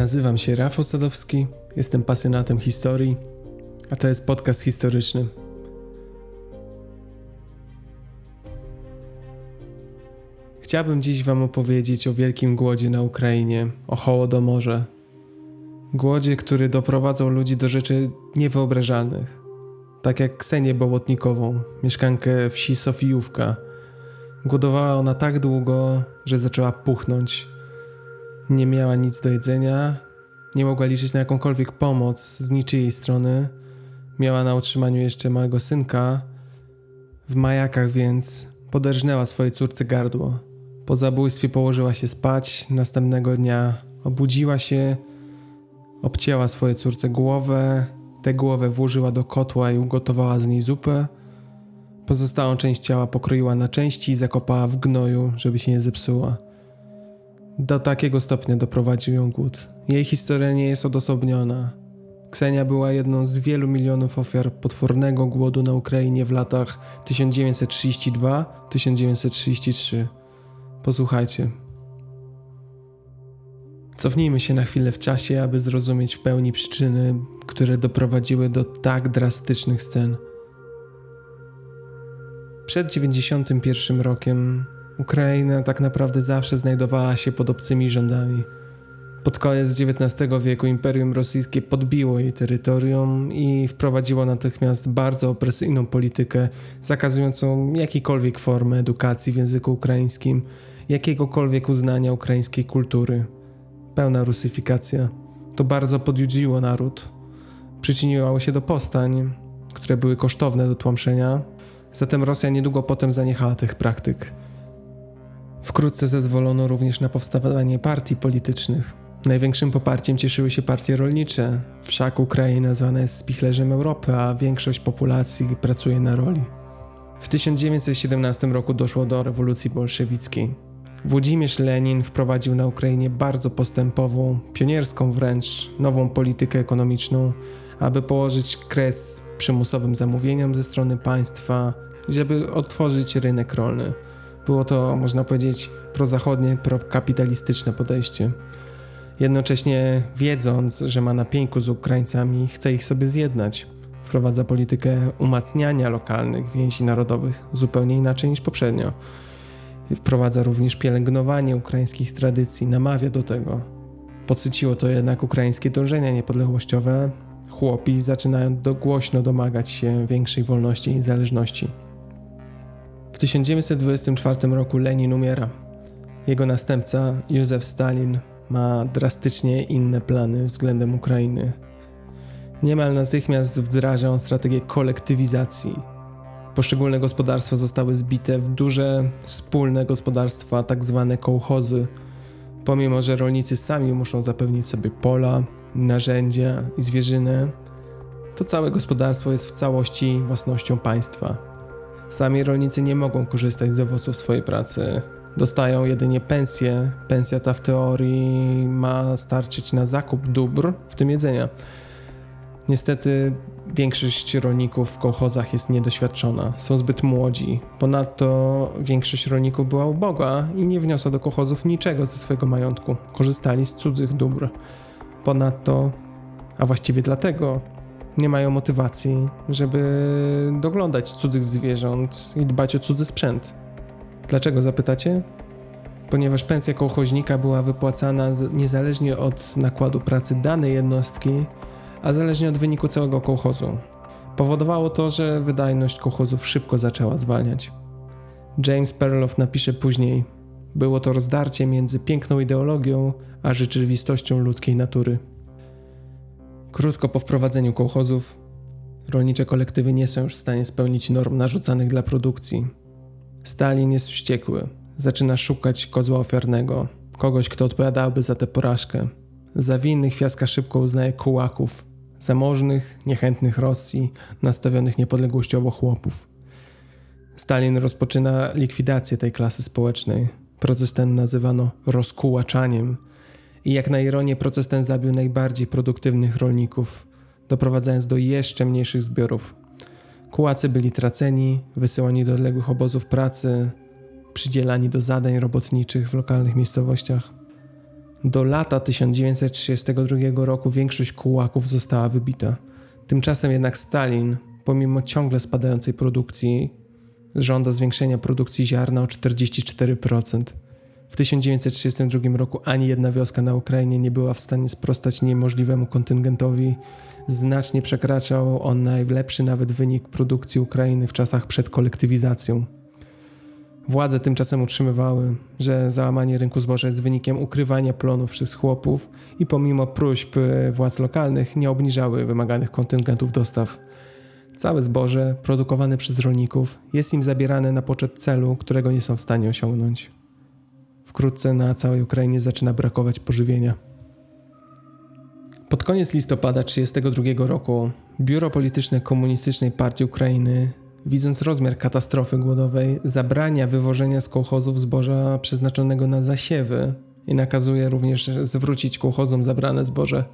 Nazywam się Rafał Sadowski, jestem pasjonatem historii, a to jest podcast historyczny. Chciałbym dziś Wam opowiedzieć o wielkim głodzie na Ukrainie, o Hołodomorze. Głodzie, który doprowadzał ludzi do rzeczy niewyobrażalnych. Tak jak Ksenię Bołotnikową, mieszkankę wsi Sofijówka. Głodowała ona tak długo, że zaczęła puchnąć. Nie miała nic do jedzenia, nie mogła liczyć na jakąkolwiek pomoc z niczyjej strony. Miała na utrzymaniu jeszcze małego synka. W majakach więc poderżnęła swojej córce gardło. Po zabójstwie położyła się spać. Następnego dnia obudziła się, obcięła swojej córce głowę. Tę głowę włożyła do kotła i ugotowała z niej zupę. Pozostałą część ciała pokroiła na części i zakopała w gnoju, żeby się nie zepsuła. Do takiego stopnia doprowadził ją głód. Jej historia nie jest odosobniona. Ksenia była jedną z wielu milionów ofiar potwornego głodu na Ukrainie w latach 1932-1933. Posłuchajcie. Cofnijmy się na chwilę w czasie, aby zrozumieć w pełni przyczyny, które doprowadziły do tak drastycznych scen. Przed 91 rokiem Ukraina tak naprawdę zawsze znajdowała się pod obcymi rządami. Pod koniec XIX wieku Imperium Rosyjskie podbiło jej terytorium i wprowadziło natychmiast bardzo opresyjną politykę zakazującą jakiejkolwiek formy edukacji w języku ukraińskim, jakiegokolwiek uznania ukraińskiej kultury. Pełna rusyfikacja. To bardzo podjudziło naród. Przyczyniło się do powstań, które były kosztowne do tłamszenia, zatem Rosja niedługo potem zaniechała tych praktyk. Wkrótce zezwolono również na powstawanie partii politycznych. Największym poparciem cieszyły się partie rolnicze, wszak Ukraina zwana jest spichlerzem Europy, a większość populacji pracuje na roli. W 1917 roku doszło do rewolucji bolszewickiej. Włodzimierz Lenin wprowadził na Ukrainie bardzo postępową, pionierską wręcz, nową politykę ekonomiczną, aby położyć kres przymusowym zamówieniom ze strony państwa, żeby otworzyć rynek rolny. Było to, można powiedzieć, prozachodnie, prokapitalistyczne podejście. Jednocześnie wiedząc, że ma na pięku z Ukraińcami, chce ich sobie zjednać. Wprowadza politykę umacniania lokalnych więzi narodowych zupełnie inaczej niż poprzednio. Wprowadza również pielęgnowanie ukraińskich tradycji, namawia do tego. Podsyciło to jednak ukraińskie dążenia niepodległościowe. Chłopi zaczynają do głośno domagać się większej wolności i niezależności. W 1924 roku Lenin umiera. Jego następca, Józef Stalin, ma drastycznie inne plany względem Ukrainy. Niemal natychmiast wdraża on strategię kolektywizacji. Poszczególne gospodarstwa zostały zbite w duże, wspólne gospodarstwa, tak zwane kołchozy. Pomimo, że rolnicy sami muszą zapewnić sobie pola, narzędzia i zwierzynę, to całe gospodarstwo jest w całości własnością państwa. Sami rolnicy nie mogą korzystać z owoców swojej pracy, dostają jedynie pensję. Pensja ta w teorii ma starczyć na zakup dóbr, w tym jedzenia. Niestety większość rolników w kołchozach jest niedoświadczona, są zbyt młodzi. Ponadto większość rolników była uboga i nie wniosła do kołchozów niczego ze swojego majątku. Korzystali z cudzych dóbr. Ponadto, a właściwie dlatego, nie mają motywacji, żeby doglądać cudzych zwierząt i dbać o cudzy sprzęt. Dlaczego zapytacie? Ponieważ pensja kołchoźnika była wypłacana niezależnie od nakładu pracy danej jednostki, a zależnie od wyniku całego kołchozu. Powodowało to, że wydajność kołchozów szybko zaczęła zwalniać. James Perloff napisze później: Było to rozdarcie między piękną ideologią a rzeczywistością ludzkiej natury. Krótko po wprowadzeniu kołchozów, rolnicze kolektywy nie są już w stanie spełnić norm narzucanych dla produkcji. Stalin jest wściekły. Zaczyna szukać kozła ofiarnego, kogoś, kto odpowiadałby za tę porażkę. Za winnych Fiaska szybko uznaje kułaków, zamożnych, niechętnych Rosji, nastawionych niepodległościowo chłopów. Stalin rozpoczyna likwidację tej klasy społecznej. Proces ten nazywano rozkułaczaniem i jak na ironię proces ten zabił najbardziej produktywnych rolników, doprowadzając do jeszcze mniejszych zbiorów. Kułacy byli traceni, wysyłani do odległych obozów pracy, przydzielani do zadań robotniczych w lokalnych miejscowościach. Do lata 1932 roku większość kułaków została wybita. Tymczasem jednak Stalin, pomimo ciągle spadającej produkcji, żąda zwiększenia produkcji ziarna o 44%. W 1932 roku ani jedna wioska na Ukrainie nie była w stanie sprostać niemożliwemu kontyngentowi. Znacznie przekraczał on najlepszy nawet wynik produkcji Ukrainy w czasach przed kolektywizacją. Władze tymczasem utrzymywały, że załamanie rynku zboża jest wynikiem ukrywania plonów przez chłopów i pomimo próśb władz lokalnych nie obniżały wymaganych kontyngentów dostaw. Całe zboże produkowane przez rolników jest im zabierane na poczet celu, którego nie są w stanie osiągnąć. Wkrótce na całej Ukrainie zaczyna brakować pożywienia. Pod koniec listopada 1932 roku Biuro Polityczne Komunistycznej Partii Ukrainy, widząc rozmiar katastrofy głodowej, zabrania wywożenia z kołchozów zboża przeznaczonego na zasiewy i nakazuje również zwrócić kołchozom zabrane zboże.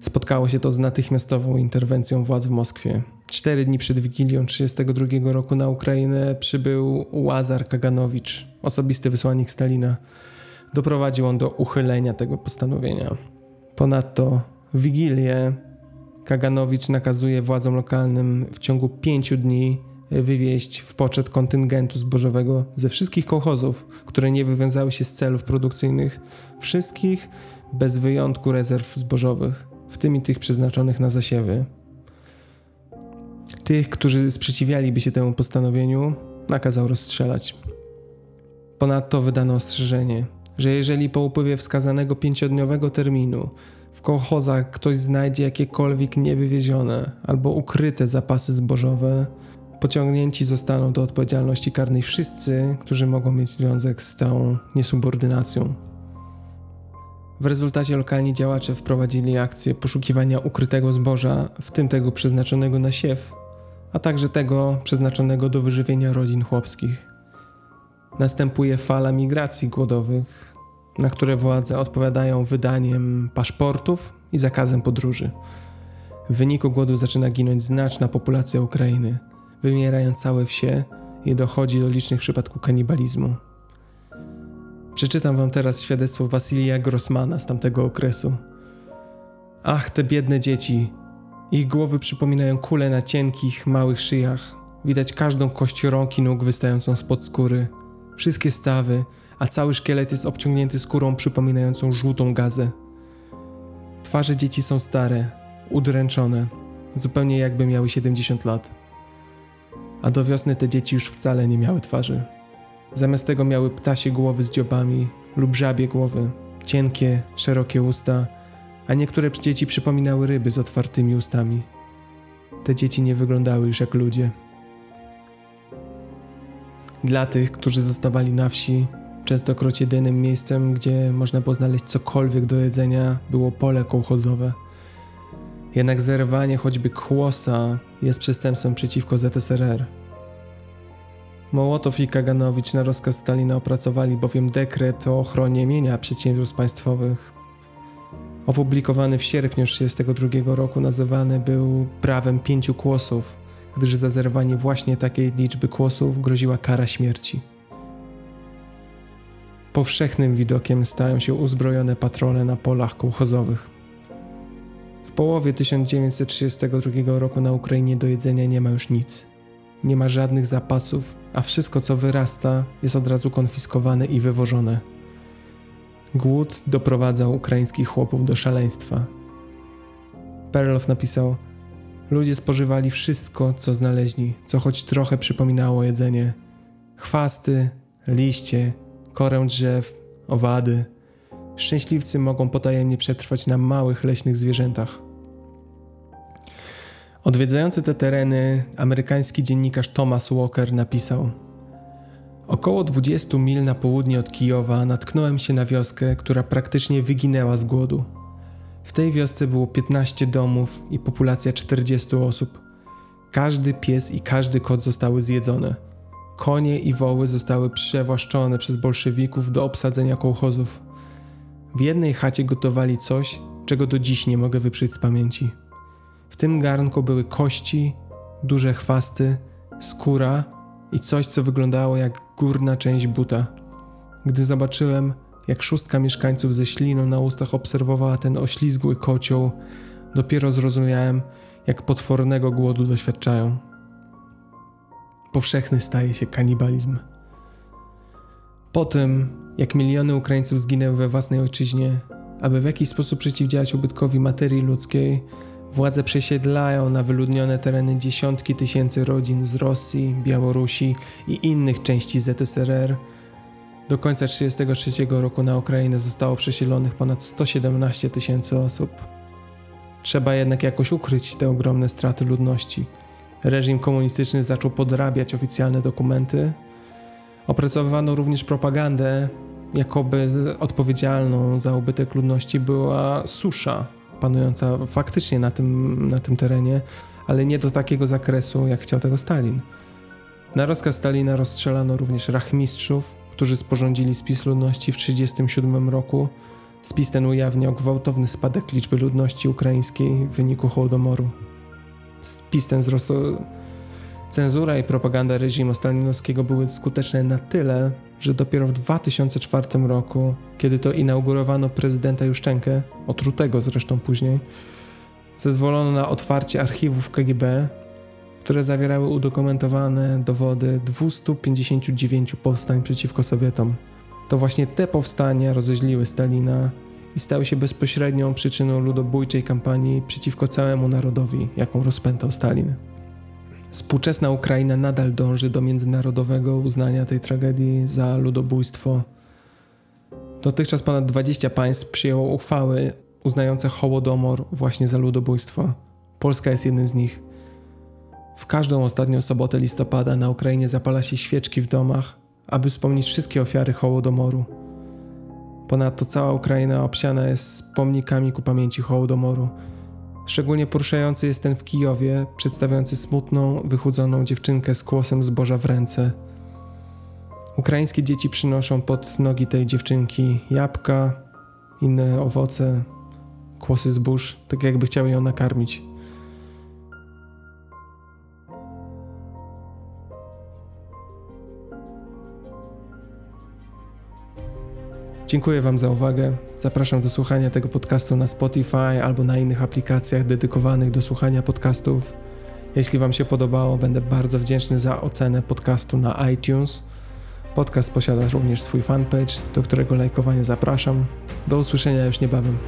Spotkało się to z natychmiastową interwencją władz w Moskwie. Cztery dni przed Wigilią 1932 roku na Ukrainę przybył Łazar Kaganowicz, osobisty wysłannik Stalina. Doprowadził on do uchylenia tego postanowienia. Ponadto w Wigilię Kaganowicz nakazuje władzom lokalnym w ciągu pięciu dni wywieźć w poczet kontyngentu zbożowego ze wszystkich kołchozów, które nie wywiązały się z celów produkcyjnych, wszystkich bez wyjątku rezerw zbożowych, w tym i tych przeznaczonych na zasiewy. Tych, którzy sprzeciwialiby się temu postanowieniu, nakazał rozstrzelać. Ponadto wydano ostrzeżenie, że jeżeli po upływie wskazanego pięciodniowego terminu w kołchozach ktoś znajdzie jakiekolwiek niewywiezione albo ukryte zapasy zbożowe, pociągnięci zostaną do odpowiedzialności karnej wszyscy, którzy mogą mieć związek z tą niesubordynacją. W rezultacie lokalni działacze wprowadzili akcję poszukiwania ukrytego zboża, w tym tego przeznaczonego na siew, a także tego przeznaczonego do wyżywienia rodzin chłopskich. Następuje fala migracji głodowych, na które władze odpowiadają wydaniem paszportów i zakazem podróży. W wyniku głodu zaczyna ginąć znaczna populacja Ukrainy, wymierają całe wsie i dochodzi do licznych przypadków kanibalizmu. Przeczytam wam teraz świadectwo Wasilija Grossmana z tamtego okresu. Ach, te biedne dzieci, ich głowy przypominają kule na cienkich, małych szyjach. Widać każdą kość rąk i nóg wystającą spod skóry. Wszystkie stawy, a cały szkielet jest obciągnięty skórą przypominającą żółtą gazę. Twarze dzieci są stare, udręczone, zupełnie jakby miały 70 lat. A do wiosny te dzieci już wcale nie miały twarzy. Zamiast tego miały ptasie głowy z dziobami lub żabie głowy, cienkie, szerokie usta – a niektóre dzieci przypominały ryby z otwartymi ustami. Te dzieci nie wyglądały już jak ludzie. Dla tych, którzy zostawali na wsi, częstokroć jedynym miejscem, gdzie można było znaleźć cokolwiek do jedzenia, było pole kołchozowe. Jednak zerwanie choćby kłosa jest przestępstwem przeciwko ZSRR. Mołotow i Kaganowicz na rozkaz Stalina opracowali bowiem dekret o ochronie mienia przedsiębiorstw państwowych, Opublikowany w sierpniu 1932 roku nazywany był prawem pięciu kłosów, gdyż za zerwanie właśnie takiej liczby kłosów groziła kara śmierci. Powszechnym widokiem stają się uzbrojone patrole na polach kołchozowych. W połowie 1932 roku na Ukrainie do jedzenia nie ma już nic. Nie ma żadnych zapasów, a wszystko co wyrasta jest od razu konfiskowane i wywożone. Głód doprowadzał ukraińskich chłopów do szaleństwa. Perlow napisał: Ludzie spożywali wszystko, co znaleźli, co choć trochę przypominało jedzenie: chwasty, liście, korę drzew, owady. Szczęśliwcy mogą potajemnie przetrwać na małych leśnych zwierzętach. Odwiedzający te tereny amerykański dziennikarz Thomas Walker napisał: Około 20 mil na południe od Kijowa natknąłem się na wioskę, która praktycznie wyginęła z głodu. W tej wiosce było 15 domów i populacja 40 osób. Każdy pies i każdy kot zostały zjedzone. Konie i woły zostały przewłaszczone przez bolszewików do obsadzenia kołchozów. W jednej chacie gotowali coś, czego do dziś nie mogę wyprzeć z pamięci. W tym garnku były kości, duże chwasty, skóra i coś, co wyglądało jak górna część buta. Gdy zobaczyłem, jak szóstka mieszkańców ze śliną na ustach obserwowała ten oślizgły kocioł, dopiero zrozumiałem, jak potwornego głodu doświadczają. Powszechny staje się kanibalizm. Po tym, jak miliony Ukraińców zginęły we własnej ojczyźnie, aby w jakiś sposób przeciwdziałać ubytkowi materii ludzkiej, władze przesiedlają na wyludnione tereny dziesiątki tysięcy rodzin z Rosji, Białorusi i innych części ZSRR. Do końca 1933 roku na Ukrainę zostało przesiedlonych ponad 117 tysięcy osób. Trzeba jednak jakoś ukryć te ogromne straty ludności. Reżim komunistyczny zaczął podrabiać oficjalne dokumenty. Opracowywano również propagandę, jakoby odpowiedzialną za ubytek ludności była susza panująca faktycznie na tym, na tym terenie, ale nie do takiego zakresu, jak chciał tego Stalin. Na rozkaz Stalina rozstrzelano również rachmistrzów, którzy sporządzili spis ludności w 1937 roku. Spis ten ujawniał gwałtowny spadek liczby ludności ukraińskiej w wyniku Hołodomoru. Spis ten wzrosł. Cenzura i propaganda reżimu stalinowskiego były skuteczne na tyle, że dopiero w 2004 roku, kiedy to inaugurowano prezydenta Juszczenkę, otrutego zresztą później, zezwolono na otwarcie archiwów KGB, które zawierały udokumentowane dowody 259 powstań przeciwko Sowietom. To właśnie te powstania rozeźliły Stalina i stały się bezpośrednią przyczyną ludobójczej kampanii przeciwko całemu narodowi, jaką rozpętał Stalin. Współczesna Ukraina nadal dąży do międzynarodowego uznania tej tragedii za ludobójstwo. Dotychczas ponad 20 państw przyjęło uchwały uznające Hołodomor właśnie za ludobójstwo. Polska jest jednym z nich. W każdą ostatnią sobotę listopada na Ukrainie zapala się świeczki w domach, aby wspomnieć wszystkie ofiary Hołodomoru. Ponadto cała Ukraina obsiana jest pomnikami ku pamięci Hołodomoru. Szczególnie poruszający jest ten w Kijowie, przedstawiający smutną, wychudzoną dziewczynkę z kłosem zboża w ręce. Ukraińskie dzieci przynoszą pod nogi tej dziewczynki jabłka, inne owoce, kłosy zbóż, tak jakby chciały ją nakarmić. Dziękuję Wam za uwagę. Zapraszam do słuchania tego podcastu na Spotify albo na innych aplikacjach dedykowanych do słuchania podcastów. Jeśli Wam się podobało, będę bardzo wdzięczny za ocenę podcastu na iTunes. Podcast posiada również swój fanpage, do którego lajkowania zapraszam. Do usłyszenia już niebawem.